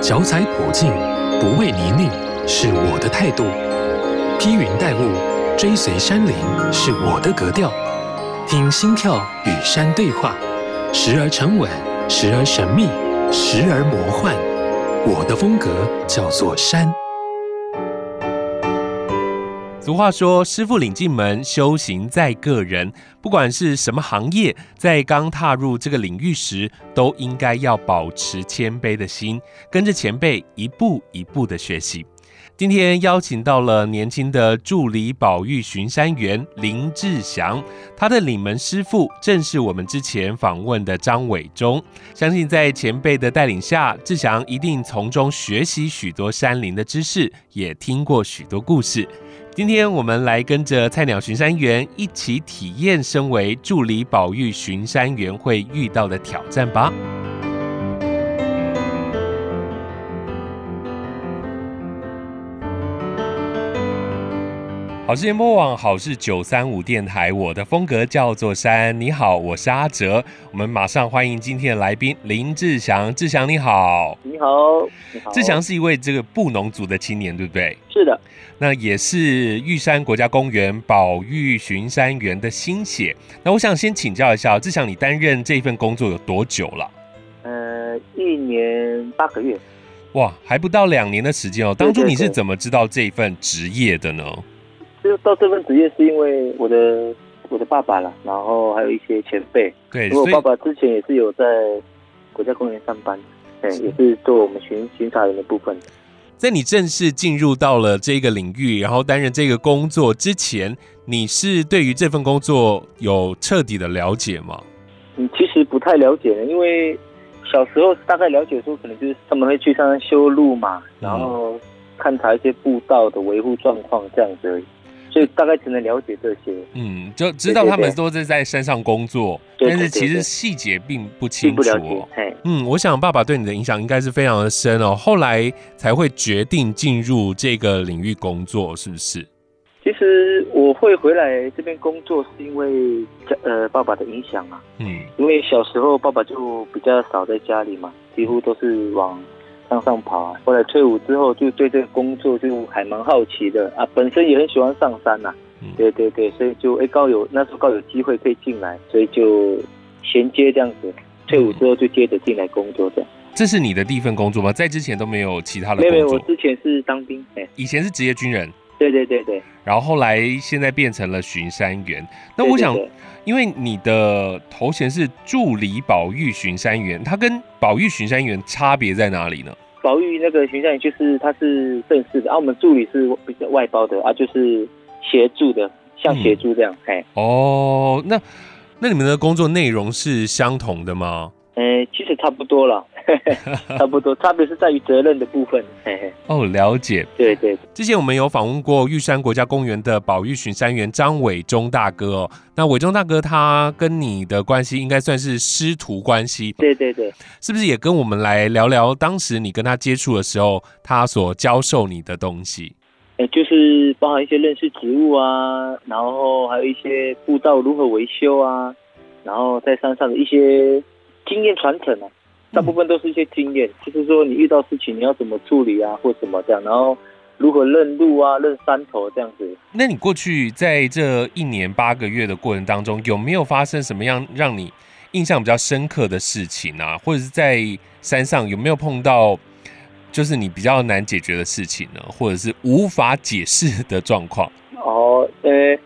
脚踩普径，不畏泥泞，是我的态度；披云戴雾，追随山林，是我的格调。听心跳与山对话，时而沉稳，时而神秘，时而魔幻。我的风格叫做山。俗话说：“师傅领进门，修行在个人。”不管是什么行业，在刚踏入这个领域时，都应该要保持谦卑的心，跟着前辈一步一步的学习。今天邀请到了年轻的助理保育巡山员林志祥，他的领门师傅正是我们之前访问的张伟忠。相信在前辈的带领下，志祥一定从中学习许多山林的知识，也听过许多故事。今天我们来跟着菜鸟巡山员一起体验身为助理保育巡山员会遇到的挑战吧。好事联播网，好事九三五电台，我的风格叫做山。你好，我是阿哲。我们马上欢迎今天的来宾林志祥。志祥你好，你好，你好。志祥是一位这个布农族的青年，对不对？是的。那也是玉山国家公园保育巡山员的心血。那我想先请教一下，志祥，你担任这份工作有多久了？呃，一年八个月。哇，还不到两年的时间哦。当初你是怎么知道这份职业的呢？就到这份职业是因为我的我的爸爸了，然后还有一些前辈。对，因为我爸爸之前也是有在国家公园上班，对，也是做我们巡巡查员的部分。在你正式进入到了这个领域，然后担任这个工作之前，你是对于这份工作有彻底的了解吗？嗯，其实不太了解的，因为小时候大概了解说，可能就是他们会去上山修路嘛，然后勘察一些步道的维护状况这样子而已。所以大概只能了解这些，嗯，就知道他们都是在山上工作，但是其实细节并不清楚。嗯，我想爸爸对你的影响应该是非常的深哦，后来才会决定进入这个领域工作，是不是？其实我会回来这边工作，是因为呃爸爸的影响啊，嗯，因为小时候爸爸就比较少在家里嘛，几乎都是往。向上爬啊！后来退伍之后，就对这个工作就还蛮好奇的啊。本身也很喜欢上山呐、啊，对对对，所以就哎刚有那时候刚有机会可以进来，所以就衔接这样子。退伍之后就接着进来工作这样。这是你的第一份工作吗？在之前都没有其他的工作？没有，没有，我之前是当兵，哎，以前是职业军人。对对对对。然后后来现在变成了巡山员。那我想，对对对，因为你的头衔是助理保育巡山员，它跟保育巡山员差别在哪里呢？保育那个巡山员就是他是正式的，啊，我们助理是比较外包的啊，就是协助的，像协助这样，哎、嗯，哦，那那你们的工作内容是相同的吗？呃，其实差不多了。差不多，差别是在于责任的部分。嘿嘿。哦，了解。对对。之前我们有访问过玉山国家公园的保育巡山员张伟忠大哥哦。那伟忠大哥他跟你的关系应该算是师徒关系。对对对。是不是也跟我们来聊聊当时你跟他接触的时候，他所教授你的东西？呃，就是包含一些认识植物啊，然后还有一些步道如何维修啊，然后在山上的一些经验传承啊。大部分都是一些经验，就是说你遇到事情你要怎么处理啊，或什么这样，然后如何认路啊、认山头这样子。那你过去在这一年八个月的过程当中，有没有发生什么样让你印象比较深刻的事情啊？或者是在山上有没有碰到就是你比较难解决的事情呢？或者是无法解释的状况？哦，呃，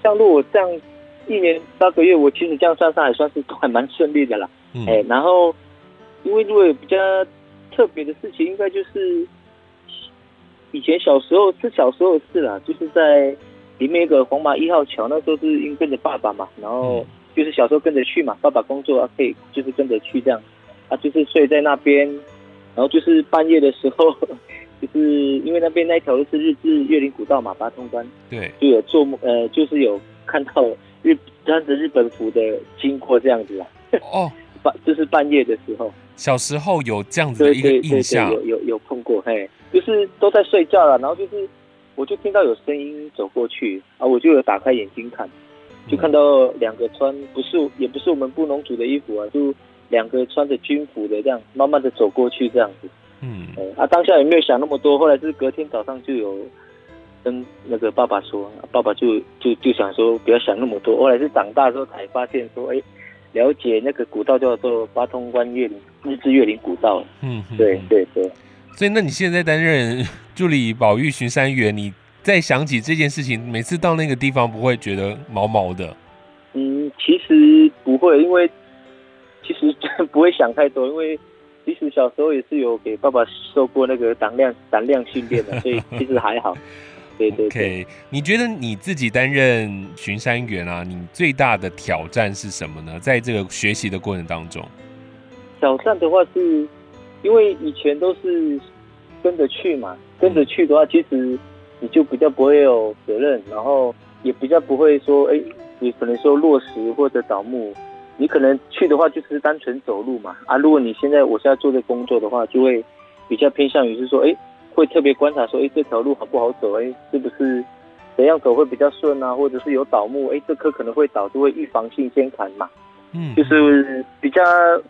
像如果这样一年八个月，我其实这样算上还算是都还蛮顺利的啦。嗯，哎，然后。因为如果有比较特别的事情，应该就是以前小时候是小时候的事啦，就是在里面一个黄马一号桥，那时候是因为跟着爸爸嘛，然后就是小时候跟着去嘛，爸爸工作啊，可以就是跟着去这样，啊，就是睡在那边，然后就是半夜的时候，就是因为那边那一条路是日治越岭古道嘛，八通关，对，就有做梦，呃，就是有看到日穿着日本服的经过这样子啦，哦，半就是半夜的时候。小时候有这样子的一个印象，对对对对有有有碰过，嘿，就是都在睡觉了，然后就是我就听到有声音走过去啊，我就有打开眼睛看，就看到两个穿不是也不是我们布农族的衣服啊，就两个穿着军服的这样，慢慢的走过去这样子，嗯，啊，当下也没有想那么多，后来是隔天早上就有跟那个爸爸说，爸爸就就就想说不要想那么多。后来是长大之后才发现说，哎，了解那个古道叫做八通关越岭日治越岭古道。嗯，对对对。所以，那你现在担任助理保育巡山员，你再想起这件事情，每次到那个地方不会觉得毛毛的？嗯，其实不会，因为其实不会想太多，因为。其实小时候也是有给爸爸受过那个胆量胆量训练的，所以其实还好。对对对。Okay. 你觉得你自己担任巡山员啊，你最大的挑战是什么呢？在这个学习的过程当中，挑战的话是，因为以前都是跟着去嘛，跟着去的话，其实你就比较不会有责任，然后也比较不会说，哎，你可能说落石或者倒木。你可能去的话就是单纯走路嘛啊！如果你现在我现在做的工作的话，就会比较偏向于是说，哎，会特别观察说，哎，这条路好不好走？哎，是不是怎样走会比较顺啊？或者是有倒木，哎，这棵可能会倒，就会预防性先砍嘛。嗯，就是比较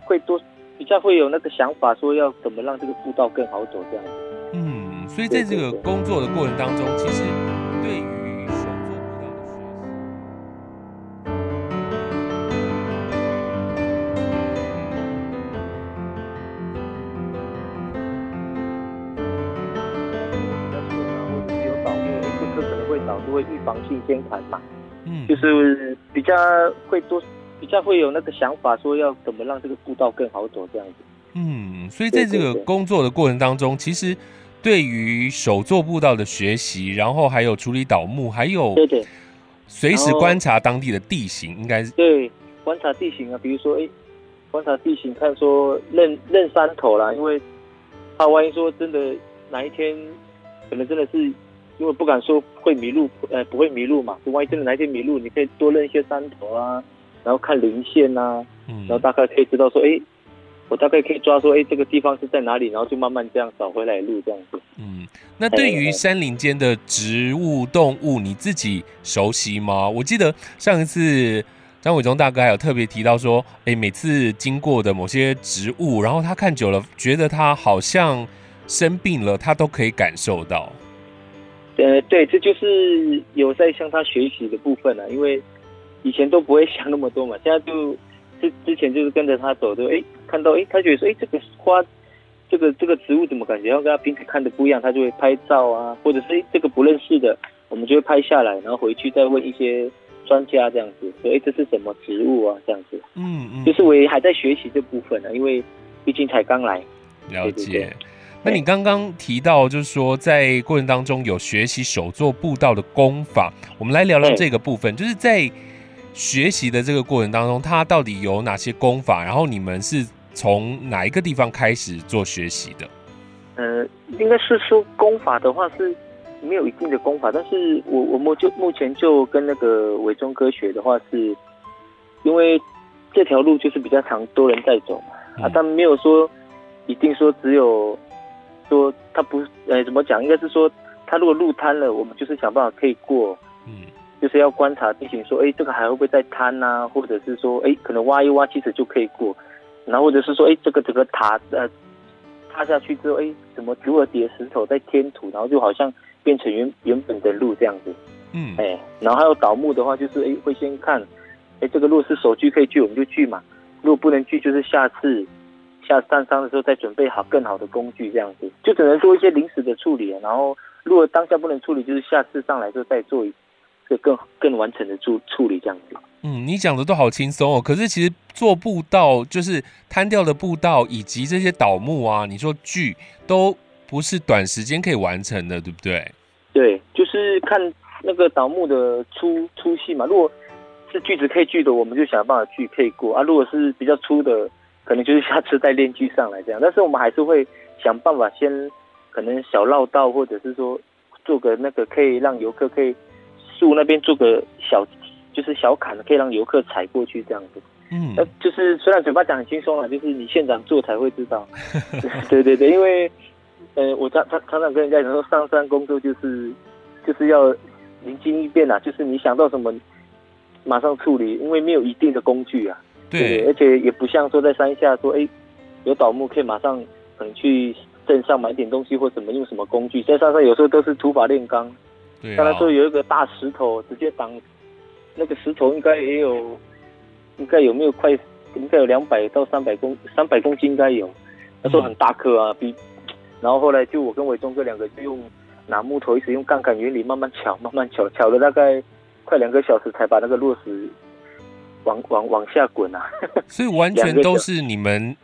会多，比较会有那个想法，说要怎么让这个步道更好走这样子。嗯，所以在这个工作的过程当中，其实对于。会预防性先砍嘛，嗯，就是比较会多，比较会有那个想法，说要怎么让这个步道更好走这样子。嗯，所以在这个工作的过程当中，其实对于手作步道的学习，然后还有处理倒木，还有对对，随时观察当地的地形，应该是对观察地形啊，比如说哎，观察地形，看说认认山头啦，因为怕万一说真的哪一天可能真的是。因为不敢说会迷路，呃，不会迷路嘛。就万一真的哪天迷路，你可以多认一些山头啊，然后看零线啊，嗯，然后大概可以知道说，哎，我大概可以抓说，哎，这个地方是在哪里，然后就慢慢这样找回来路这样子。嗯，那对于山林间的植物、动物，你自己熟悉吗？我记得上一次张伟忠大哥还有特别提到说，哎，每次经过的某些植物，然后他看久了，觉得他好像生病了，他都可以感受到。呃，对，这就是有在向他学习的部分了，啊，因为以前都不会 想那么多嘛，现在就之之前就是跟着他走就，哎，看到哎，他觉得说，哎，这个花，这个这个植物怎么感觉要跟他平时看的不一样，他就会拍照啊，或者是这个不认识的，我们就会拍下来，然后回去再问一些专家这样子，说，哎，这是什么植物啊？这样子，嗯嗯，就是我也还在学习这部分呢，啊，因为毕竟才刚来，了解。对对对那你刚刚提到，就是说在过程当中有学习手作步道的功法，我们来聊聊这个部分。就是在学习的这个过程当中，它到底有哪些功法？然后你们是从哪一个地方开始做学习的？呃，应该是说功法的话是没有一定的功法，但是我我目就目前就跟那个伟忠哥学的话，是因为这条路就是比较常多人在走嘛，啊，但没有说一定说只有。说他不，呃，怎么讲？应该是说，他如果路瘫了，我们就是想办法可以过，嗯，就是要观察地形，说，哎，这个还会不会再瘫啊？或者是说，哎，可能挖一挖，其实就可以过。然后或者是说，哎，这个整个塔，呃，塌下去之后，哎，怎么如何叠石头再添土，然后就好像变成原原本的路这样子，嗯，哎，然后还有倒木的话，就是哎，会先看，哎，这个如果是手锯可以锯，我们就锯嘛；如果不能锯，就是下次。下上山的时候再准备好更好的工具，这样子就只能做一些临时的处理。然后如果当下不能处理，就是下次上来之后再做一个更更完整的处处理，这样子。嗯，你讲的都好轻松哦。可是其实做步道，就是瘫掉的步道以及这些倒木啊，你说锯都不是短时间可以完成的，对不对？对，就是看那个倒木的粗粗细嘛。如果是锯子可以锯的，我们就想办法锯可以过啊。如果是比较粗的。可能就是下次带链锯上来这样，但是我们还是会想办法先可能小绕道，或者是说做个那个可以让游客可以树那边做个小就是小坎，可以让游客踩过去这样子。嗯，那就是虽然嘴巴讲很轻松啊，就是你现场做才会知道。对对对，因为呃，我常常常常跟人家讲说，上山工作就是就是要灵机应变啊，就是你想到什么马上处理，因为没有一定的工具啊。对，而且也不像说在山下说，哎，有倒木可以马上可能去镇上买点东西或什么，用什么工具，在山上有时候都是土法炼钢。对、啊。当然说有一个大石头直接挡，那个石头应该也有，应该有没有快，应该有两百到三百公三百公斤应该有。那时候很大颗啊，比。然后后来就我跟伟忠哥两个就用拿木头，一直用杠杆原理慢慢敲，慢慢敲，敲了大概快两个小时才把那个落石往往往下滚啊。所以完全都是你们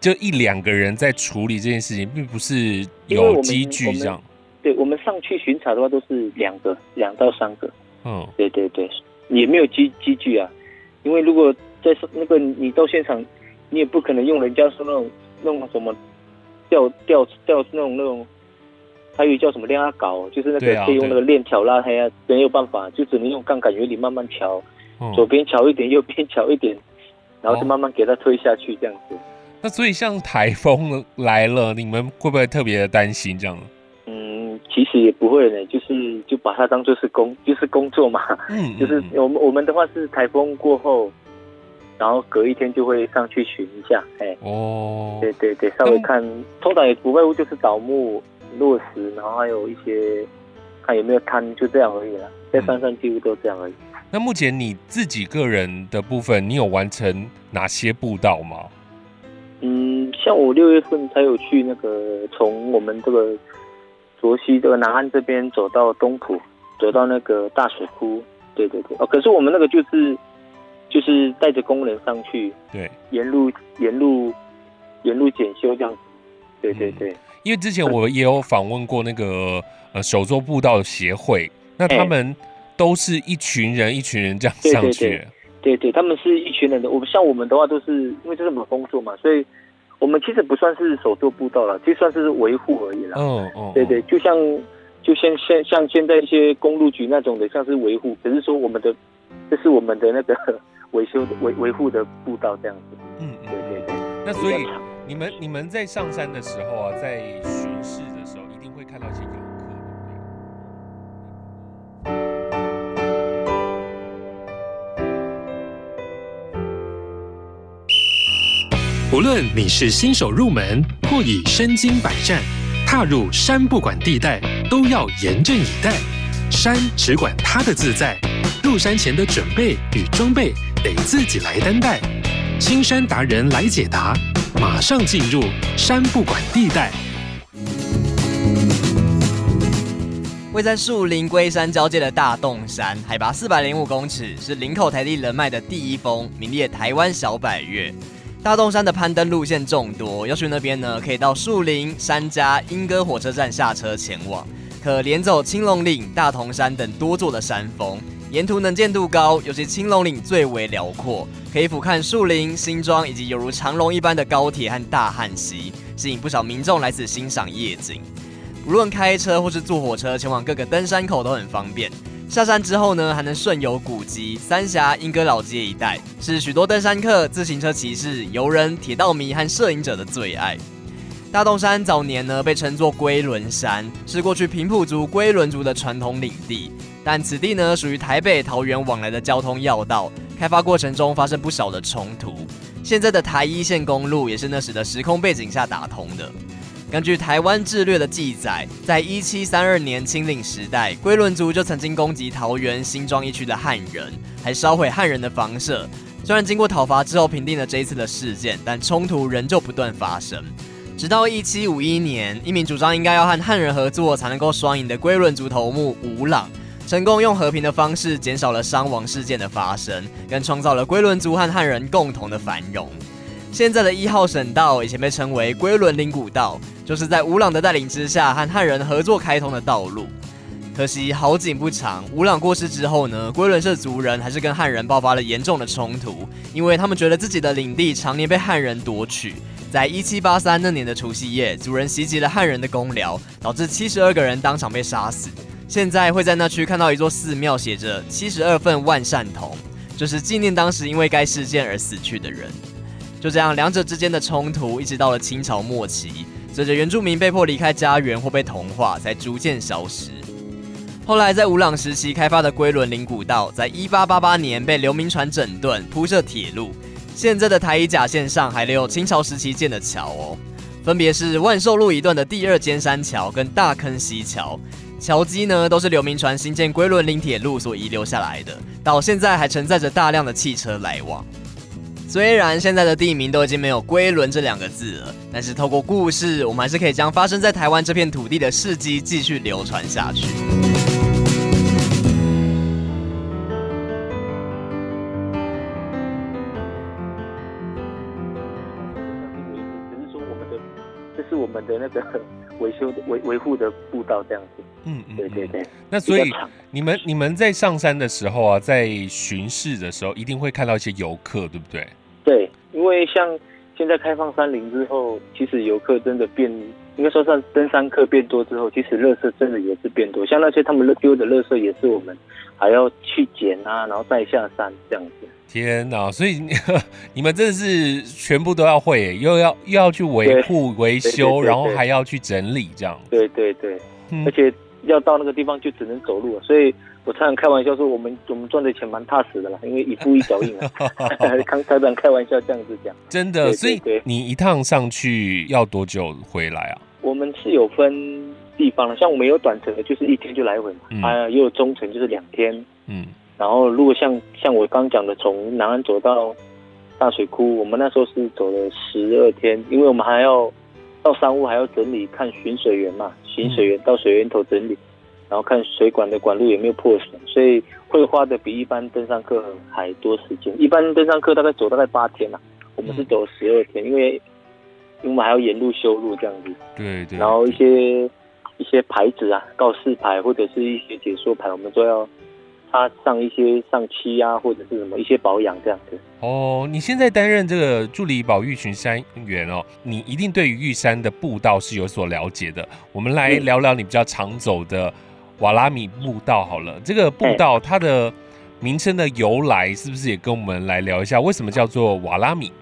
就一两个人在处理这件事情，并不是有机具这样。对，我们上去巡查的话都是两个，两到三个。嗯，对对对，也没有机机具啊，因为如果在那个你到现场，你也不可能用人家说那种那种什么。吊吊吊那种那种，还有叫什么链鉸，就是那个可以用那个链条拉开啊，没有办法，就只能用杠杆原理慢慢调，嗯、左边敲一点，右边敲一点，然后就慢慢给它推下去这样子。那所以像台风来了，你们会不会特别的担心这样？嗯，其实也不会呢，就是就把它当做是工，就是工作嘛。嗯，就是我们我们的话是台风过后。然后隔一天就会上去巡一下，哎，哦，对对对，稍微看，通常也不外乎就是倒木、落石，然后还有一些看有没有滩，就这样而已了。在山上几乎都这样而已。嗯。那目前你自己个人的部分，你有完成哪些步道吗？嗯，像我六月份才有去那个从我们这个卓西这个南岸这边走到东埔，走到那个大水窟，对对对，哦，可是我们那个就是。就是带着工人上去，对，沿路沿路沿路检修这样子，对对对。因为之前我也有访问过那个呃手作步道协会，那他们都是一群人一群人这样上去，对对，对，他们是一群人的。我们像我们的话，都是因为这是我们工作嘛，所以我们其实不算是手作步道了，其实算是维护而已啦。哦哦，对对，就像就像像像现在一些公路局那种的，像是维护，只是说我们的这是我们的那个。维修的维维护的步道这样子，嗯，对对对。那所以你们你们在上山的时候啊，在论你是新手入门，或已身经百战，踏入山不管地带，都要严阵以待。山只管它的自在，入山前的准备与装备。得自己来担待，青山达人来解答，马上进入山不管地带。位在树林龟山交界的大洞山，海拔四百零五公尺，是林口台地人脉的第一峰，名列台湾小百岳。大洞山的攀登路线众多，要去那边呢，可以到树林、山家、莺歌火车站下车前往，可连走青龙岭、大同山等多座的山峰。沿途能见度高，尤其青龙岭最为辽阔，可以俯瞰树林、新庄以及犹如长龙一般的高铁和大汉溪，吸引不少民众来此欣赏夜景。无论开车或是坐火车前往各个登山口都很方便。下山之后呢，还能顺游古迹、三峡、莺歌老街一带，是许多登山客、自行车骑士、游人、铁道迷和摄影者的最爱。大洞山早年呢被称作龟仑山，是过去平埔族、龟仑族的传统领地。但此地呢属于台北、桃园往来的交通要道，开发过程中发生不少的冲突。现在的台一线公路也是那时的时空背景下打通的。根据台湾志略的记载，在一七三二年清领时代，龟伦族就曾经攻击桃园新庄一区的汉人，还烧毁汉人的房舍。虽然经过讨伐之后平定了这一次的事件，但冲突仍旧不断发生。直到一七五一年，一名主张应该要和汉人合作才能够双赢的龟伦族头目吴朗，成功用和平的方式减少了伤亡事件的发生，更创造了龟伦族和汉人共同的繁荣。现在的一号省道以前被称为龟伦岭古道，就是在吴朗的带领之下和汉人合作开通的道路。可惜好景不长，吴朗过世之后呢，龟伦社族人还是跟汉人爆发了严重的冲突，因为他们觉得自己的领地常年被汉人夺取。在一七八三那年的除夕夜，族人袭击了汉人的公寮，导致七十二个人当场被杀死。现在会在那区看到一座寺庙，写着“七十二份万善铜”，就是纪念当时因为该事件而死去的人。就这样，两者之间的冲突一直到了清朝末期，随着原住民被迫离开家园或被同化，才逐渐消失。后来在吴朗时期开发的龟仑岭古道，在一八八八年被刘铭传整顿，铺设铁路。现在的台一甲线上还留有清朝时期建的桥哦。分别是万寿路一段的第二尖山桥跟大坑溪桥。桥基呢，都是刘铭传新建龟仑岭铁路所遗留下来的，到现在还承载着大量的汽车来往。虽然现在的地名都已经没有“龟仑”这两个字了，但是透过故事，我们还是可以将发生在台湾这片土地的事迹继续流传下去。只是说我们的，这是我们的那个维修的维维护的步道这样子。嗯嗯，对对对。那所以你们你们在上山的时候啊，在巡视的时候，一定会看到一些游客，对不对？对，因为像现在开放山林之后，其实游客真的变，应该说上登山客变多之后，其实垃圾真的也是变多。像那些他们丢的垃圾，也是我们还要去捡啊，然后再下山这样子。天哪！所以你们真的是全部都要会，又要又要去维护维修，然后还要去整理这样。对对对，嗯、而且要到那个地方就只能走路，所以。我常常开玩笑说，我们我们赚的钱蛮踏实的啦，因为一步一脚印啊。开开玩开玩笑这样子讲，真的。所以你一趟上去要多久回来啊？我们是有分地方的，像我们有短程的，就是一天就来回嘛。嗯、啊，也有中程，就是两天。嗯。然后如果像像我刚讲的，从南安走到大水库，我们那时候是走了十二天，因为我们还要到山屋还要整理，看巡水员嘛，巡水员到水源头整理。然后看水管的管路有没有破损，所以会花的比一般登山客还多时间。一般登山客大概走大概八天呐、啊，我们是走十二天，因为因为我们还要沿路修路这样子。对对。然后一些一些牌子啊，告示牌或者是一些解说牌，我们都要擦上一些上漆啊，或者是什么一些保养这样子。哦，你现在担任这个助理保育群山员哦，你一定对于玉山的步道是有所了解的。我们来聊聊你比较常走的。瓦拉米步道好了，这个步道它的名称的由来是不是也跟我们来聊一下？为什么叫做瓦拉米？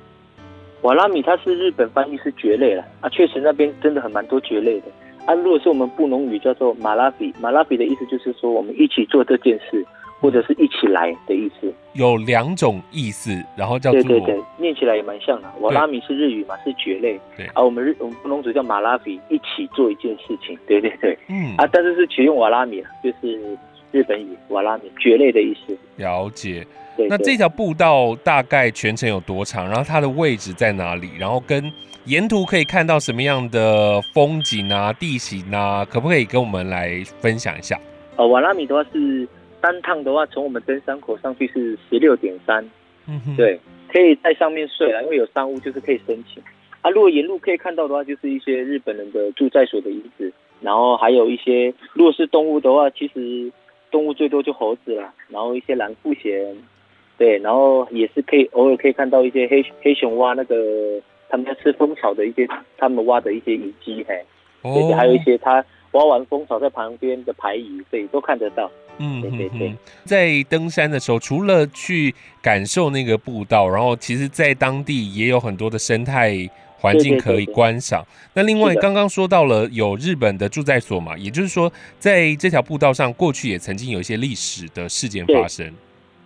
瓦拉米它是日本翻译是蕨类了啊，确实那边真的很蛮多蕨类的啊。如果是我们布农语叫做马拉比，马拉比的意思就是说我们一起做这件事，或者是一起来的意思。有两种意思，然后叫做对对对，念起来也蛮像的。瓦拉米是日语嘛，是蕨类。对，啊、我们日我们布农族叫马拉比，一起做一件事情。对对对，嗯啊，但是是取用瓦拉米，就是日本语瓦拉米蕨类的意思。了解。那这条步道大概全程有多长？然后它的位置在哪里？然后跟沿途可以看到什么样的风景啊、地形啊？可不可以跟我们来分享一下？呃，瓦拉米的话是。单趟的话，从我们登山口上去是十六点三，嗯哼，对，可以在上面睡了，因为有商务，就是可以申请。啊，如果沿路可以看到的话，就是一些日本人的住在所的遗址，然后还有一些，如果是动物的话，其实动物最多就猴子啦，然后一些蓝腹鷴，对，然后也是可以偶尔可以看到一些黑黑熊蛙那个他们在吃蜂巢的一些，他们挖的一些遗迹，嘿，哦，对，还有一些他挖完蜂巢在旁边的排遗，对，都看得到。嗯，对对对，在登山的时候，除了去感受那个步道，然后其实，在当地也有很多的生态环境可以观赏。对对对对，那另外，刚刚说到了有日本的驻在所嘛，也就是说，在这条步道上，过去也曾经有一些历史的事件发生。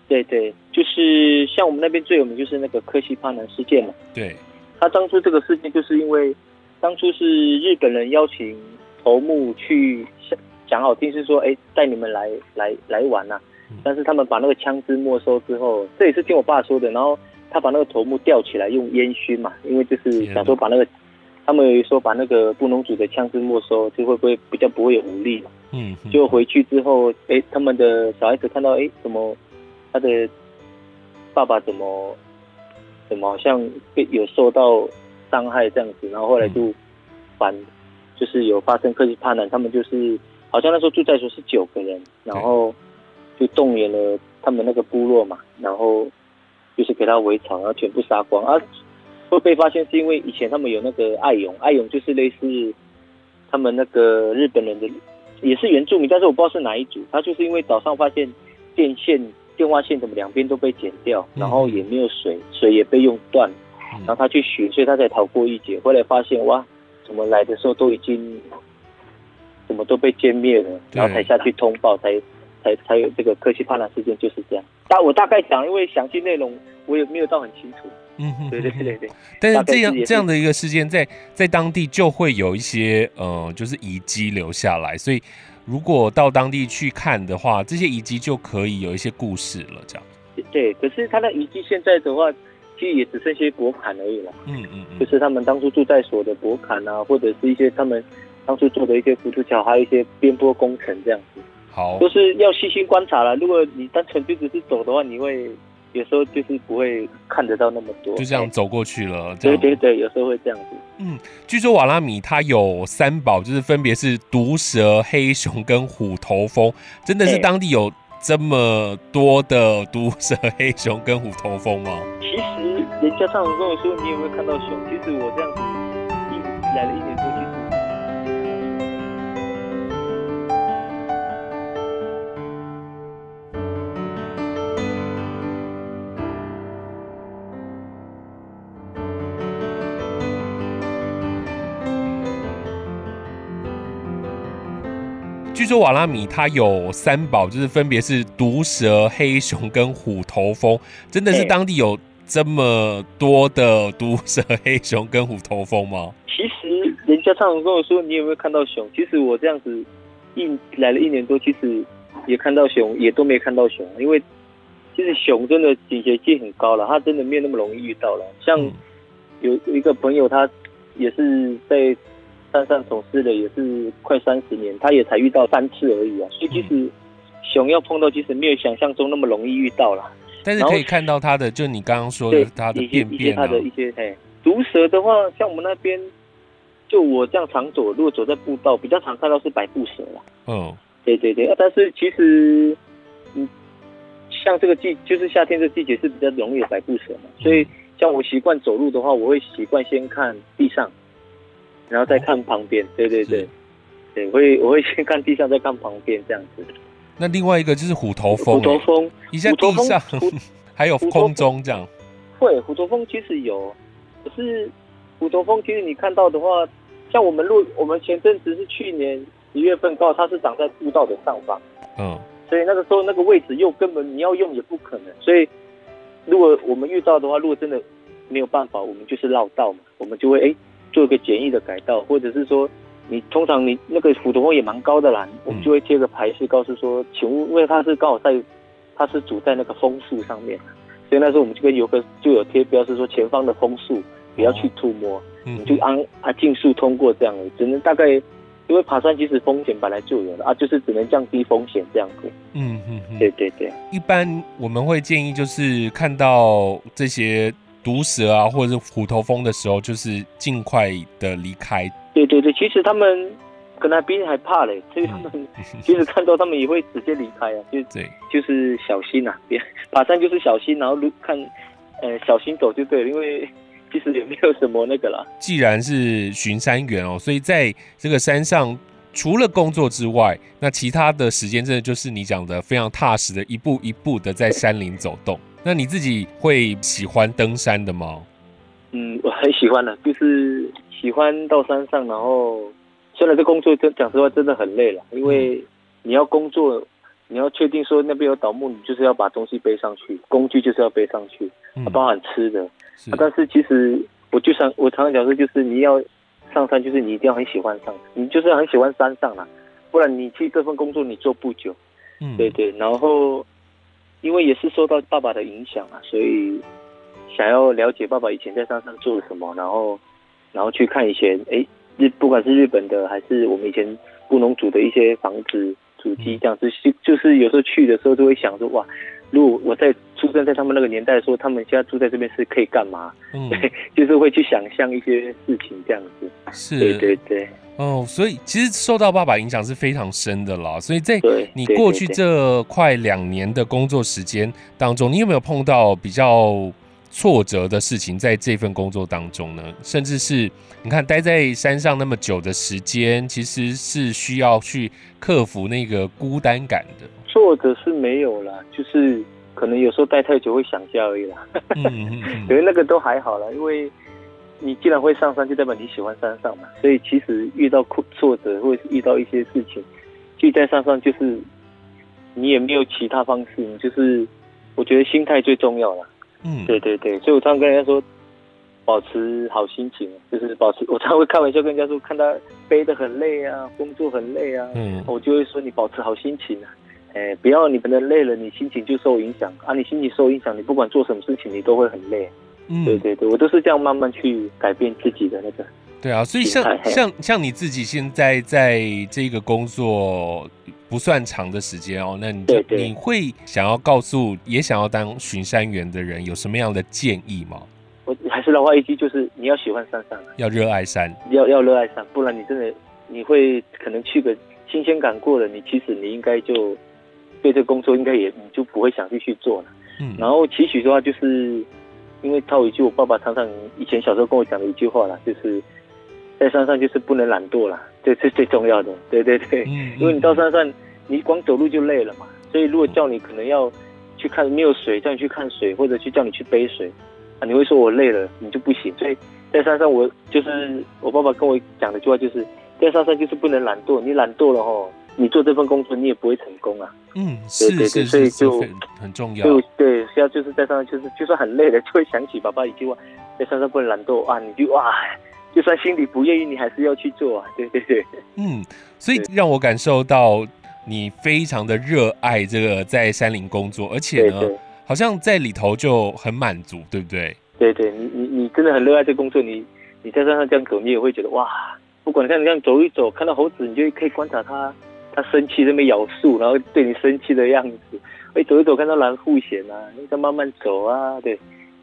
对对，对，就是像我们那边最有名就是那个科西帕南事件嘛。对，他当初这个事件就是因为当初是日本人邀请头目去。讲好听是说，哎，带你们来来来玩呐、啊，但是他们把那个枪支没收之后，这也是听我爸说的。然后他把那个头目吊起来用烟熏嘛，因为就是想说把那个，他们有说把那个布农族的枪支没收，就会不会比较不会有武力嘛。嗯。就回去之后，哎，他们的小孩子看到，哎，怎么他的爸爸怎么怎么好像被有受到伤害这样子，然后后来就反，就是有发生科西帕南，他们就是。好像那时候住在所是九个人，然后就动员了他们那个部落嘛，然后就是给他围场，然后全部杀光。啊，会被发现是因为以前他们有那个爱勇，爱勇就是类似他们那个日本人的，也是原住民，但是我不知道是哪一组。他就是因为早上发现电线、电话线怎么两边都被剪掉，然后也没有水，水也被用断，然后他去寻，所以他才逃过一劫。后来发现哇，怎么来的时候都已经。怎么都被歼灭了，然后才下去通报，才才才有这个科西帕纳事件，就是这样。大我大概讲，因为详细内容我也没有到很清楚。嗯哼，对对对对。但是这样这样的一个事件，在在当地就会有一些呃，就是遗迹留下来，所以如果到当地去看的话，这些遗迹就可以有一些故事了，这样。对，可是它的遗迹现在的话，其实也只剩些驳坎而已了。嗯嗯嗯，就是他们当初住在所的驳坎啊，或者是一些他们当初做的一些浮屠桥，还有一些边坡工程这样子。好，都是要细心观察了。如果你单纯就只是走的话，你会有时候就是不会看得到那么多，就这样走过去了。对对对，有时候会这样子。嗯，据说瓦拉米它有三宝，就是分别是毒蛇、黑熊跟虎头蜂。真的是当地有这么多的毒蛇、黑熊跟虎头蜂吗？其实人家常常跟我说，你有没有看到熊？其实我这样子一来了一年多，据说瓦拉米它有三宝，就是分别是毒蛇、黑熊跟虎头蜂。真的是当地有这么多的毒蛇、黑熊跟虎头蜂吗？其实人家常常跟我说，你有没有看到熊？其实我这样子一来了一年多，其实也看到熊，也都没看到熊。因为其实熊真的警觉性很高了，它真的没有那么容易遇到了。像有有一个朋友，他也是在。山上从事的也是快三十年，他也才遇到三次而已啊，所以其实熊要碰到，其实没有想象中那么容易遇到了。但是可以看到它的，就你刚刚说的它的便便啊，它的一些嘿，毒蛇的话，像我们那边，就我这样常走，如果走在步道，比较常看到是百步蛇啦。嗯，对对对，但是其实，嗯，像这个季，就是夏天这个季节是比较容易有百步蛇嘛，所以像我习惯走路的话，我会习惯先看地上。然后再看旁边，对对对，对，我会我会先看地上，再看旁边这样子。那另外一个就是虎头蜂，虎头蜂一下地上，还有空中这样。会虎头蜂其实有，可是虎头蜂其实你看到的话，像我们路，我们前阵子是去年十月份告，它是长在步道的上方，嗯，所以那个时候那个位置又根本你要用也不可能，所以如果我们遇到的话，如果真的没有办法，我们就是绕道嘛，我们就会哎。做一个简易的改道，或者是说，你通常你那个虎头峰也蛮高的啦，我们就会贴个牌示，告诉说，请勿，因为它是刚好在，它是主在那个枫树上面，所以那时候我们就跟游客就有贴标，是说前方的枫树不要去触摸，你、哦、就按啊尽速通过这样的，只能大概，因为爬山其实风险本来就有的啊，就是只能降低风险这样子。嗯嗯嗯，对对对。一般我们会建议就是看到这些。毒蛇啊，或者是虎头蜂的时候，就是尽快的离开。对对对，其实他们可能比你还怕嘞，所以他们 其实看到他们也会直接离开啊，就 对，就是小心呐、啊，别 爬山就是小心，然后看，呃，小心走就对了，因为其实也没有什么那个啦。既然是巡山员哦，所以在这个山上除了工作之外，那其他的时间真的就是你讲的非常踏实的，一步一步的在山林走动。那你自己会喜欢登山的吗？嗯，我很喜欢的，就是喜欢到山上，然后虽然这工作真讲实话真的很累了，因为你要工作，你要确定说那边有倒木，你就是要把东西背上去，工具就是要背上去，包含吃的。是啊，但是其实我就想，我常常讲说，就是你要上山，就是你一定要很喜欢上，你就是很喜欢山上啦，不然你去这份工作你做不久。嗯，对对，然后。因为也是受到爸爸的影响啊，所以想要了解爸爸以前在山上做了什么，然后，然后去看以前，哎，日不管是日本的还是我们以前布农族的一些房子、主机这样子，就就是有时候去的时候就会想说，哇，如果我在出生在他们那个年代的时候，他们现在住在这边是可以干嘛？嗯，对，就是会去想象一些事情这样子。是，对对对。哦，所以其实受到爸爸影响是非常深的啦。所以在你过去这快两年的工作时间当中，你有没有碰到比较挫折的事情在这份工作当中呢？甚至是你看待在山上那么久的时间，其实是需要去克服那个孤单感的。挫折是没有啦，就是可能有时候待太久会想家而已啦。嗯嗯嗯，因为那个都还好啦，因为。你既然会上山，就代表你喜欢山上嘛。所以其实遇到挫挫折，或者是遇到一些事情，就在山上，就是你也没有其他方式，你就是我觉得心态最重要了。嗯，对对对，所以我常常跟人家说，保持好心情，就是保持。我常常会开玩笑跟人家说，看他背得很累啊，工作很累啊，嗯，我就会说你保持好心情啊，哎，不要你可能累了，你心情就受影响啊，你心情受影响，你不管做什么事情，你都会很累。嗯，对对对，我都是这样慢慢去改变自己的那个。对啊，所以像像像你自己现在在这个工作不算长的时间哦，那你对对你会想要告诉也想要当巡山员的人有什么样的建议吗？我还是老话一句，就是你要喜欢山上，要热爱山，要要热爱山，不然你真的你会可能去个新鲜感过了，你其实你应该就对这个工作应该也你就不会想继续做了。嗯，然后期许的话，就是因为套一句我爸爸常常以前小时候跟我讲的一句话啦，就是。在山上就是不能懒惰啦，这是最重要的。对对对，因为你到山上，你光走路就累了嘛。所以如果叫你可能要去看没有水，叫你去看水，或者去叫你去背水，啊，你会说我累了，你就不行。所以在山上，我就是我爸爸跟我讲的句话，就是在山上就是不能懒惰。你懒惰了吼，你做这份工作你也不会成功啊。嗯，对对对，所以就很重要。就对，需要就是在山上，就是就算很累了，就会想起爸爸一句话：在山上不能懒惰啊，你就哇。就算心里不愿意，你还是要去做啊！对对对，嗯，所以让我感受到你非常的热爱这个在山林工作，而且呢，对对，好像在里头就很满足，对不对？对对，你你你真的很热爱这个工作，你你在山上这样走，你也会觉得哇！不管像你这样走一走，看到猴子，你就可以观察它，它生气在那边咬树，然后对你生气的样子。哎，走一走，看到蓝户险啊，你再慢慢走啊，对，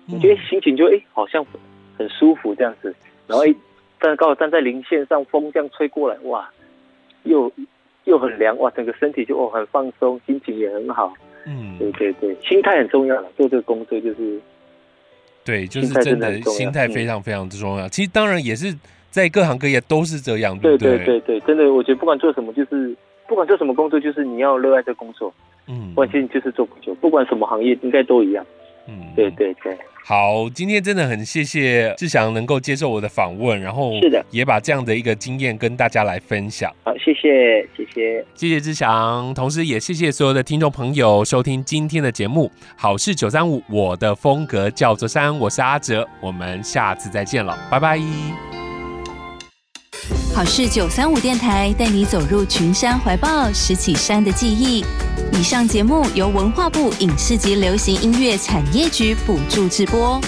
你觉得心情就哎，好像很舒服这样子。然后一 站刚好站在林线上，风这样吹过来，哇，又又很凉，哇，整个身体就哦很放松，心情也很好。嗯，对对对，心态很重要了。做这个工作就是，对，就是真的心态非常非常之重要。其实当然也是在各行各业都是这样，对对对对，真的，我觉得不管做什么，就是不管做什么工作，就是你要热爱这工作。嗯，关键就是做不久，不管什么行业，应该都一样。嗯，对对对。好，今天真的很谢谢志祥能够接受我的访问，然后是的，也把这样的一个经验跟大家来分享。好，谢谢，谢谢，谢谢志祥，同时也谢谢所有的听众朋友收听今天的节目。好事九三五，我的风格叫做山，我是阿哲，我们下次再见了，拜拜。好事九三五电台带你走入群山怀抱，拾起山的记忆。以上节目由文化部影视及流行音乐产业局补助直播。